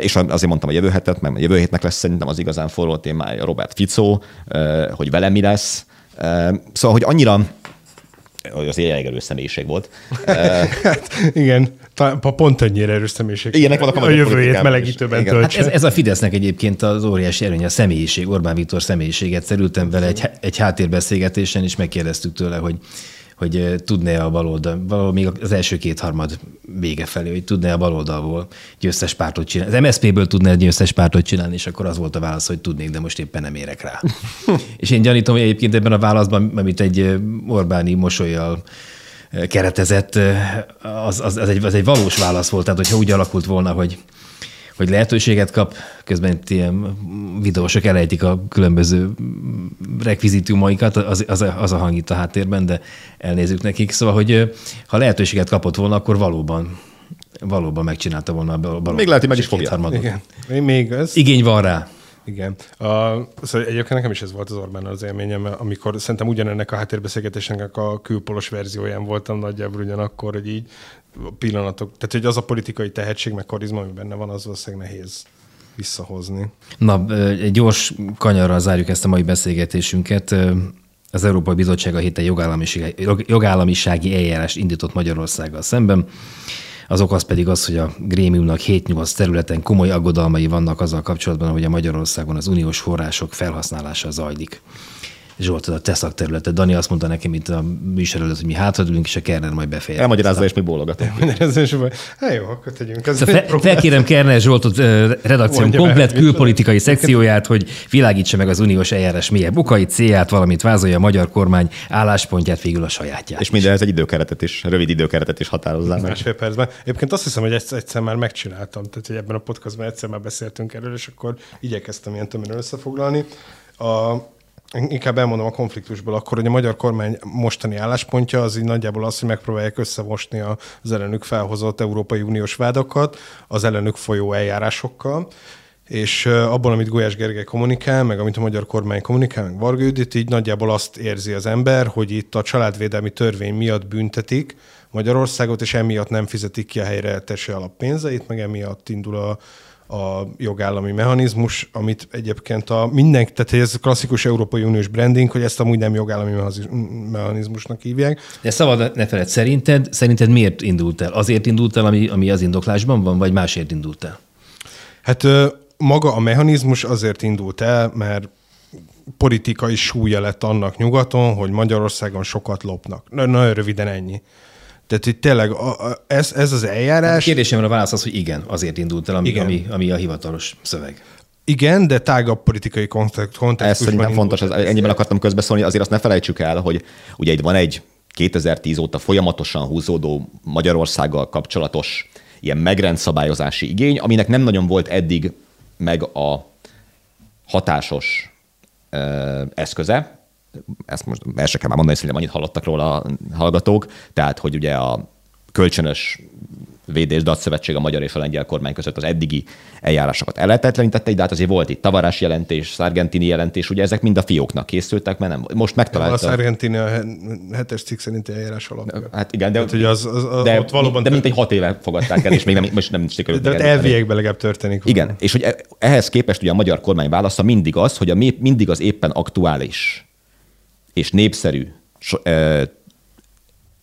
és azért mondtam a jövő hetet, mert a jövő hétnek lesz szerintem az igazán forró témája Robert Ficó, hogy vele mi lesz. Szóval, hogy annyira az elég erős személyiség volt. [LAUGHS]
hát, igen, pont ennyire erős személyiség. Ilyenek vannak a, a jövőjét melegítőben töltse.
Hát ez, ez, a Fidesznek egyébként az óriási erőnye, a személyiség, Orbán Viktor személyiséget. Szerültem vele egy, egy háttérbeszélgetésen, és megkérdeztük tőle, hogy hogy tudné a baloldal, valahol még az első kétharmad vége felé, hogy tudné a baloldalból győztes pártot csinálni. Az MSZP-ből tudné egy győztes pártot csinálni, és akkor az volt a válasz, hogy tudnék, de most éppen nem érek rá. [LAUGHS] és én gyanítom, hogy egyébként ebben a válaszban, amit egy Orbáni mosolyjal keretezett, az, az, az, egy, az egy valós válasz volt. Tehát, hogyha úgy alakult volna, hogy hogy lehetőséget kap, közben itt ilyen videósok elejtik a különböző rekvizitumaikat, az, az, az a hang itt a háttérben, de elnézzük nekik. Szóval, hogy ha lehetőséget kapott volna, akkor valóban valóban megcsinálta volna a
Még lehet, hogy meg is fogja.
Igen. Még ez...
Igény van rá.
Igen. A, szóval egyébként nekem is ez volt az Orbán az élményem, amikor szerintem ugyanennek a háttérbeszélgetésnek a külpolos verzióján voltam nagyjából ugyanakkor, hogy így pillanatok, tehát hogy az a politikai tehetség, meg karizma, ami benne van, az valószínűleg nehéz visszahozni.
Na, egy gyors kanyarral zárjuk ezt a mai beszélgetésünket. Az Európai Bizottság a héten jogállamisági, jogállamisági eljárást indított Magyarországgal szemben. Az ok az pedig az, hogy a grémiumnak 7-8 területen komoly aggodalmai vannak azzal kapcsolatban, hogy a Magyarországon az uniós források felhasználása zajlik. Zsolt, a te szakterületed. Dani azt mondta nekem itt a műsor előtt, hogy mi hátradülünk, és a Kerner majd befejezni.
Elmagyarázza, és mi bólogatunk. [LAUGHS]
Hát jó, akkor tegyünk. Ez
szóval fe, felkérem Kerner Zsoltot redakció komplet külpolitikai szekcióját, hogy világítsa meg az uniós eljárás mélyebb bukait, célját, valamint vázolja a magyar kormány álláspontját, végül a sajátját.
És mindenhez egy időkeretet is, rövid időkeretet is határozzák
meg. Másfél percben. Egyébként azt hiszem, hogy egyszer, egyszer már megcsináltam, tehát hogy ebben a podcastban egyszer már beszéltünk erről, és akkor igyekeztem ilyen tömören összefoglalni. A, inkább elmondom a konfliktusból akkor, hogy a magyar kormány mostani álláspontja az így nagyjából az, hogy megpróbálják összemosni az ellenük felhozott Európai Uniós vádakat az ellenük folyó eljárásokkal, és abból, amit Gulyás Gergely kommunikál, meg amit a magyar kormány kommunikál, meg Varga Judit, így nagyjából azt érzi az ember, hogy itt a családvédelmi törvény miatt büntetik Magyarországot, és emiatt nem fizetik ki a helyreeltési alappénzeit, meg emiatt indul a, a jogállami mechanizmus, amit egyébként a mindenki, tehát ez klasszikus Európai Uniós branding, hogy ezt amúgy nem jogállami mechanizmusnak hívják.
De szabad ne feled, szerinted, szerinted miért indult el? Azért indult el, ami, ami az indoklásban van, vagy másért indult el?
Hát maga a mechanizmus azért indult el, mert politikai súlya lett annak nyugaton, hogy Magyarországon sokat lopnak. Nagyon röviden ennyi. Tehát itt tényleg a, a, ez, ez az eljárás... Hát
a kérdésemre a válasz az, hogy igen, azért indult el, ami, igen. ami, ami a hivatalos szöveg.
Igen, de tágabb politikai kontextusban.
Ez szerintem fontos, ez, ennyiben akartam közbeszólni, azért azt ne felejtsük el, hogy ugye itt van egy 2010 óta folyamatosan húzódó Magyarországgal kapcsolatos ilyen megrendszabályozási igény, aminek nem nagyon volt eddig meg a hatásos ö, eszköze, ezt most el sem kell már mondani, szerintem annyit hallottak róla a hallgatók, tehát hogy ugye a kölcsönös védés Szövetség a magyar és a lengyel kormány között az eddigi eljárásokat ellehetetlenítette, de hát azért volt itt tavarás jelentés, szargentini jelentés, ugye ezek mind a fióknak készültek, mert nem, most megtalálta.
A szargentini a hetes cikk szerinti eljárás alapja.
Hát igen, de,
hát, hogy az, az, az
de, ott valóban de mint egy hat éve fogadták el, és még nem, most nem sikerült.
De elviekben legalább történik.
Igen, és hogy e- ehhez képest ugye a magyar kormány válasza mindig az, hogy a mindig az éppen aktuális és népszerű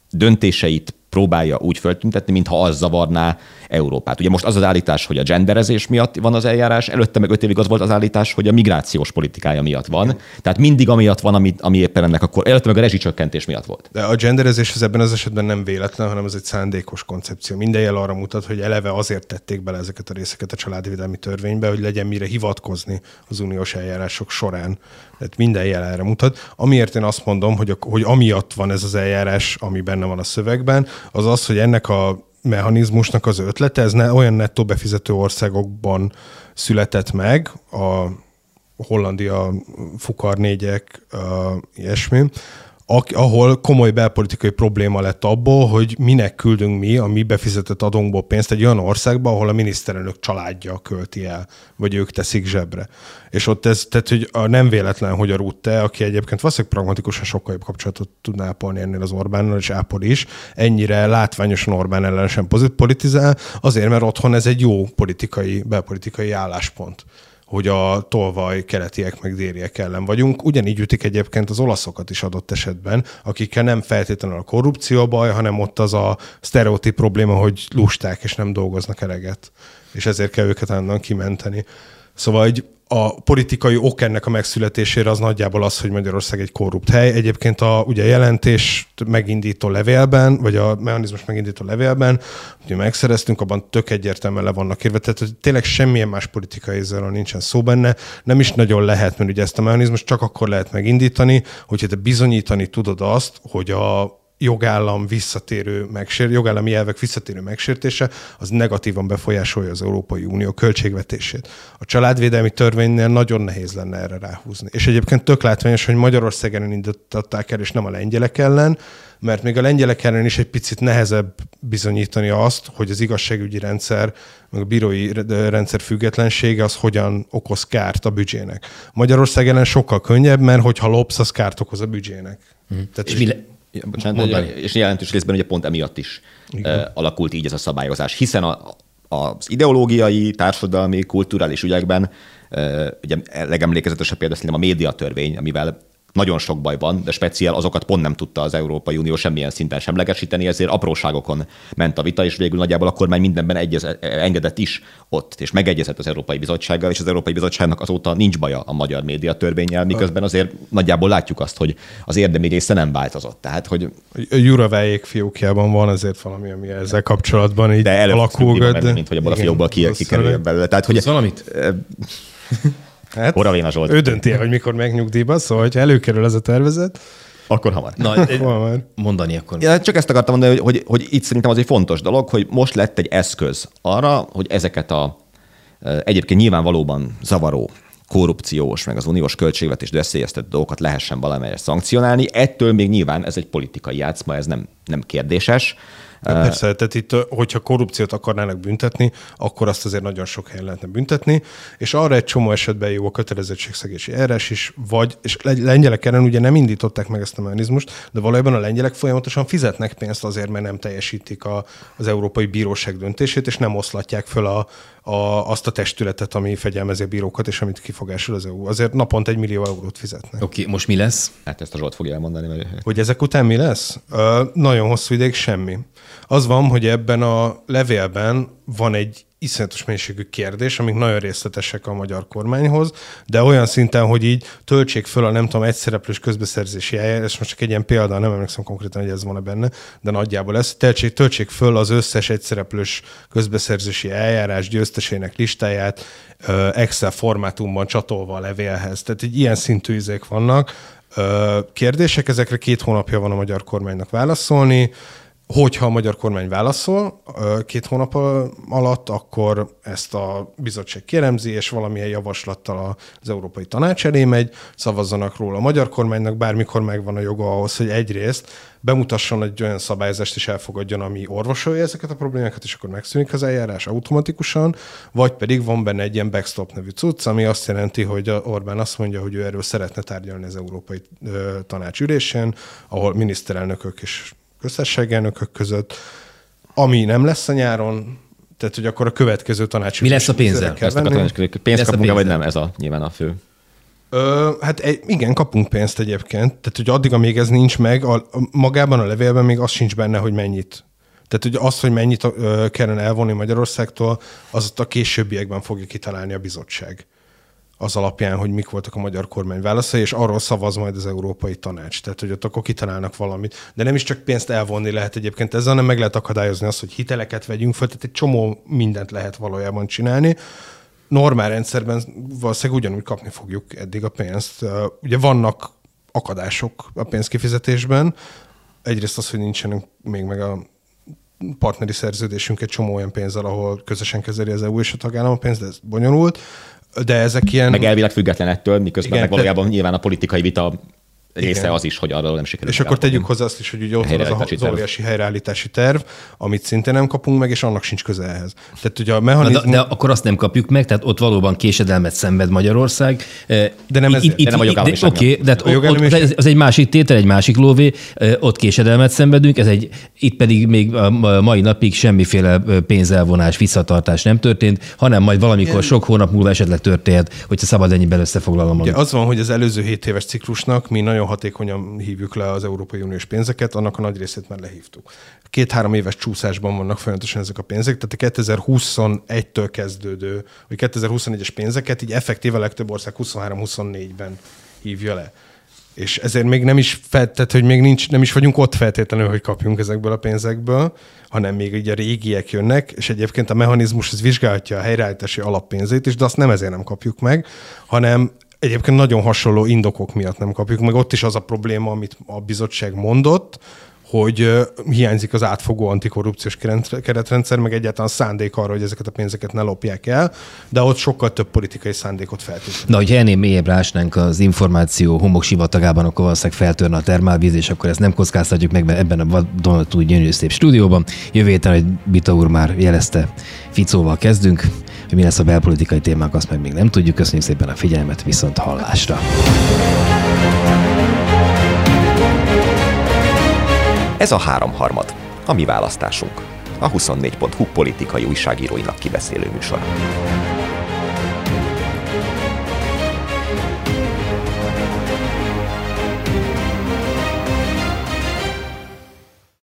döntéseit próbálja úgy föltüntetni, mintha az zavarná Európát. Ugye most az az állítás, hogy a genderezés miatt van az eljárás, előtte meg öt évig az volt az állítás, hogy a migrációs politikája miatt van. Tehát mindig amiatt van, ami, ami éppen ennek akkor, előtte meg a rezsicsökkentés miatt volt.
De a genderezés az ebben az esetben nem véletlen, hanem ez egy szándékos koncepció. Minden jel arra mutat, hogy eleve azért tették bele ezeket a részeket a családvédelmi törvénybe, hogy legyen mire hivatkozni az uniós eljárások során. Tehát minden jel erre mutat. Amiért én azt mondom, hogy, hogy amiatt van ez az eljárás, ami benne van a szövegben, az az, hogy ennek a mechanizmusnak az ötlete, ez ne, olyan nettó befizető országokban született meg, a Hollandia, Fukar négyek, uh, ilyesmi, ahol komoly belpolitikai probléma lett abból, hogy minek küldünk mi a mi befizetett adónkból pénzt egy olyan országba, ahol a miniszterelnök családja költi el, vagy ők teszik zsebre. És ott ez, tehát hogy a nem véletlen, hogy a Rutte, aki egyébként valószínűleg pragmatikusan sokkal jobb kapcsolatot tudná ápolni ennél az Orbánnal, és ápol is, ennyire látványosan Orbán ellenesen politizál, azért, mert otthon ez egy jó politikai, belpolitikai álláspont hogy a tolvaj keletiek meg déliek ellen vagyunk. Ugyanígy ütik egyébként az olaszokat is adott esetben, akikkel nem feltétlenül a korrupció a baj, hanem ott az a sztereotíp probléma, hogy lusták és nem dolgoznak eleget, és ezért kell őket állandóan kimenteni. Szóval egy a politikai ok ennek a megszületésére az nagyjából az, hogy Magyarország egy korrupt hely. Egyébként a ugye jelentés megindító levélben, vagy a mechanizmus megindító levélben, hogy megszereztünk, abban tök egyértelműen le vannak írva. Tehát hogy tényleg semmilyen más politikai ezzel nincsen szó benne. Nem is nagyon lehet, mert ugye ezt a mechanizmus csak akkor lehet megindítani, hogyha te bizonyítani tudod azt, hogy a jogállam visszatérő megsér, jogállami elvek visszatérő megsértése, az negatívan befolyásolja az Európai Unió költségvetését. A családvédelmi törvénynél nagyon nehéz lenne erre ráhúzni. És egyébként tök látványos, hogy Magyarország ellen indították el, és nem a lengyelek ellen, mert még a lengyelek ellen is egy picit nehezebb bizonyítani azt, hogy az igazságügyi rendszer, meg a bírói rendszer függetlensége az hogyan okoz kárt a büdzsének. Magyarország ellen sokkal könnyebb, mert hogyha lopsz, az kárt okoz a büdzsének.
Mm. Tehát és mi le-
Bocsánat, és jelentős részben ugye pont emiatt is Igen. alakult így ez a szabályozás, hiszen a, az ideológiai, társadalmi, kulturális ügyekben ugye legemlékezetesebb példa szerintem a médiatörvény, amivel nagyon sok baj van, de speciál azokat pont nem tudta az Európai Unió semmilyen szinten semlegesíteni, ezért apróságokon ment a vita, és végül nagyjából a kormány mindenben egyez, engedett is ott, és megegyezett az Európai Bizottsággal, és az Európai Bizottságnak azóta nincs baja a magyar média törvényel, miközben azért nagyjából látjuk azt, hogy az érdemi része nem változott. Tehát, hogy...
A Juravájék fiókjában van azért valami, ami ezzel kapcsolatban így
de
alakul.
De... mint hogy abban a fiókból ki, kikerüljön belőle. Tehát, hogy...
valamit?
Hát, Oravéna Zsolt. Ő dönti hogy mikor megnyugdíjba, szóval, hogyha előkerül ez a tervezet,
akkor hamar.
Na, hamar. mondani akkor.
Ja, csak ezt akartam mondani, hogy, hogy, hogy itt szerintem az egy fontos dolog, hogy most lett egy eszköz arra, hogy ezeket a egyébként nyilvánvalóban zavaró korrupciós, meg az uniós költségvetés veszélyeztető dolgokat lehessen valamelyest szankcionálni. Ettől még nyilván ez egy politikai játszma, ez nem, nem kérdéses.
Ja, persze, tehát itt, hogyha korrupciót akarnának büntetni, akkor azt azért nagyon sok helyen lehetne büntetni, és arra egy csomó esetben jó a kötelezettségszegési eres is, vagy, és lengyelek ellen ugye nem indították meg ezt a mechanizmust, de valójában a lengyelek folyamatosan fizetnek pénzt azért, mert nem teljesítik a, az Európai Bíróság döntését, és nem oszlatják föl a, a, azt a testületet, ami fegyelmezi a bírókat, és amit kifogásul az EU. Azért naponta egy millió eurót fizetnek.
Oké, okay, most mi lesz?
Hát ezt a Zsolt fogja elmondani. Mert...
Hogy ezek után mi lesz? Ö, nagyon hosszú ideig semmi. Az van, hogy ebben a levélben van egy iszonyatos mennyiségű kérdés, amik nagyon részletesek a magyar kormányhoz, de olyan szinten, hogy így töltsék föl a nem tudom, egyszereplős közbeszerzési eljárás, most csak egy ilyen példa, nem emlékszem konkrétan, hogy ez van-e benne, de nagyjából ez, töltsék, töltsék föl az összes egyszereplős közbeszerzési eljárás győztesének listáját Excel formátumban csatolva a levélhez. Tehát egy ilyen szintű izék vannak. Kérdések, ezekre két hónapja van a magyar kormánynak válaszolni, Hogyha a magyar kormány válaszol két hónap alatt, akkor ezt a bizottság kéremzi, és valamilyen javaslattal az Európai Tanács elé megy, szavazzanak róla. A magyar kormánynak bármikor megvan a joga ahhoz, hogy egyrészt bemutasson egy olyan szabályozást és elfogadjon, ami orvosolja ezeket a problémákat, és akkor megszűnik az eljárás automatikusan, vagy pedig van benne egy ilyen backstop nevű cucc, ami azt jelenti, hogy Orbán azt mondja, hogy ő erről szeretne tárgyalni az Európai Tanács ülésén, ahol miniszterelnökök és köztársaságelnökök között, ami nem lesz a nyáron, tehát hogy akkor a következő tanács.
Mi lesz a pénzzel?
Ezt a pénzt kapunk vagy nem? Ez a nyilván a fő.
Ö, hát igen, kapunk pénzt egyébként. Tehát, hogy addig, amíg ez nincs meg, a, magában a levélben még az sincs benne, hogy mennyit. Tehát, hogy azt, hogy mennyit ö, kellene elvonni Magyarországtól, az a későbbiekben fogja kitalálni a bizottság az alapján, hogy mik voltak a magyar kormány válaszai, és arról szavaz majd az Európai Tanács. Tehát, hogy ott akkor kitalálnak valamit. De nem is csak pénzt elvonni lehet egyébként ezzel, hanem meg lehet akadályozni azt, hogy hiteleket vegyünk föl, tehát egy csomó mindent lehet valójában csinálni. Normál rendszerben valószínűleg ugyanúgy kapni fogjuk eddig a pénzt. Ugye vannak akadások a pénzkifizetésben. Egyrészt az, hogy nincsenek még meg a partneri szerződésünk egy csomó olyan pénzzel, ahol közösen kezeli az EU és a tagállam a pénzt, de ez bonyolult de ezek ilyen...
Meg elvileg független ettől, miközben Igen, meg valójában te... nyilván a politikai vita része Igen. az is, hogy arról nem sikerül.
És akkor tegyük hozzá azt is, hogy ugye ott van az, az óriási helyreállítási terv, amit szintén nem kapunk meg, és annak sincs köze ehhez. Tehát ugye a mechanizmus...
de, de, akkor azt nem kapjuk meg, tehát ott valóban késedelmet szenved Magyarország.
De nem ez,
itt, de nem a jogállamiság. Oké, okay, de ott, ott, ez, ez egy másik tétel, egy másik lóvé, ott késedelmet szenvedünk, ez egy, itt pedig még a mai napig semmiféle pénzelvonás, visszatartás nem történt, hanem majd valamikor Igen. sok hónap múlva esetleg történhet, hogyha szabad ennyiben összefoglalom.
Ugye az van, hogy az előző 7 éves ciklusnak mi nagyon nagyon hatékonyan hívjuk le az Európai Uniós pénzeket, annak a nagy részét már lehívtuk. Két-három éves csúszásban vannak folyamatosan ezek a pénzek, tehát a 2021-től kezdődő, vagy 2021-es pénzeket így effektíve legtöbb ország 23-24-ben hívja le. És ezért még nem is fel, tehát, hogy még nincs, nem is vagyunk ott feltétlenül, hogy kapjunk ezekből a pénzekből, hanem még így a régiek jönnek, és egyébként a mechanizmus ez vizsgálhatja a helyreállítási alappénzét is, de azt nem ezért nem kapjuk meg, hanem egyébként nagyon hasonló indokok miatt nem kapjuk meg. Ott is az a probléma, amit a bizottság mondott, hogy hiányzik az átfogó antikorrupciós keretrendszer, meg egyáltalán szándék arra, hogy ezeket a pénzeket ne lopják el, de ott sokkal több politikai szándékot feltétlenül.
Na, hogyha ennél mélyebb rásnánk az információ homoksivatagában, akkor valószínűleg feltörne a termálvíz, és akkor ezt nem kockáztatjuk meg, mert ebben a Donatúl gyönyörű szép stúdióban. Jövő héten, hogy Bita úr már jelezte, Ficóval kezdünk, hogy mi lesz a belpolitikai témák, azt meg még nem tudjuk. Köszönjük szépen a figyelmet, viszont hallásra.
Ez a háromharmad, a mi választásunk. A 24.hu politikai újságíróinak kibeszélő műsor.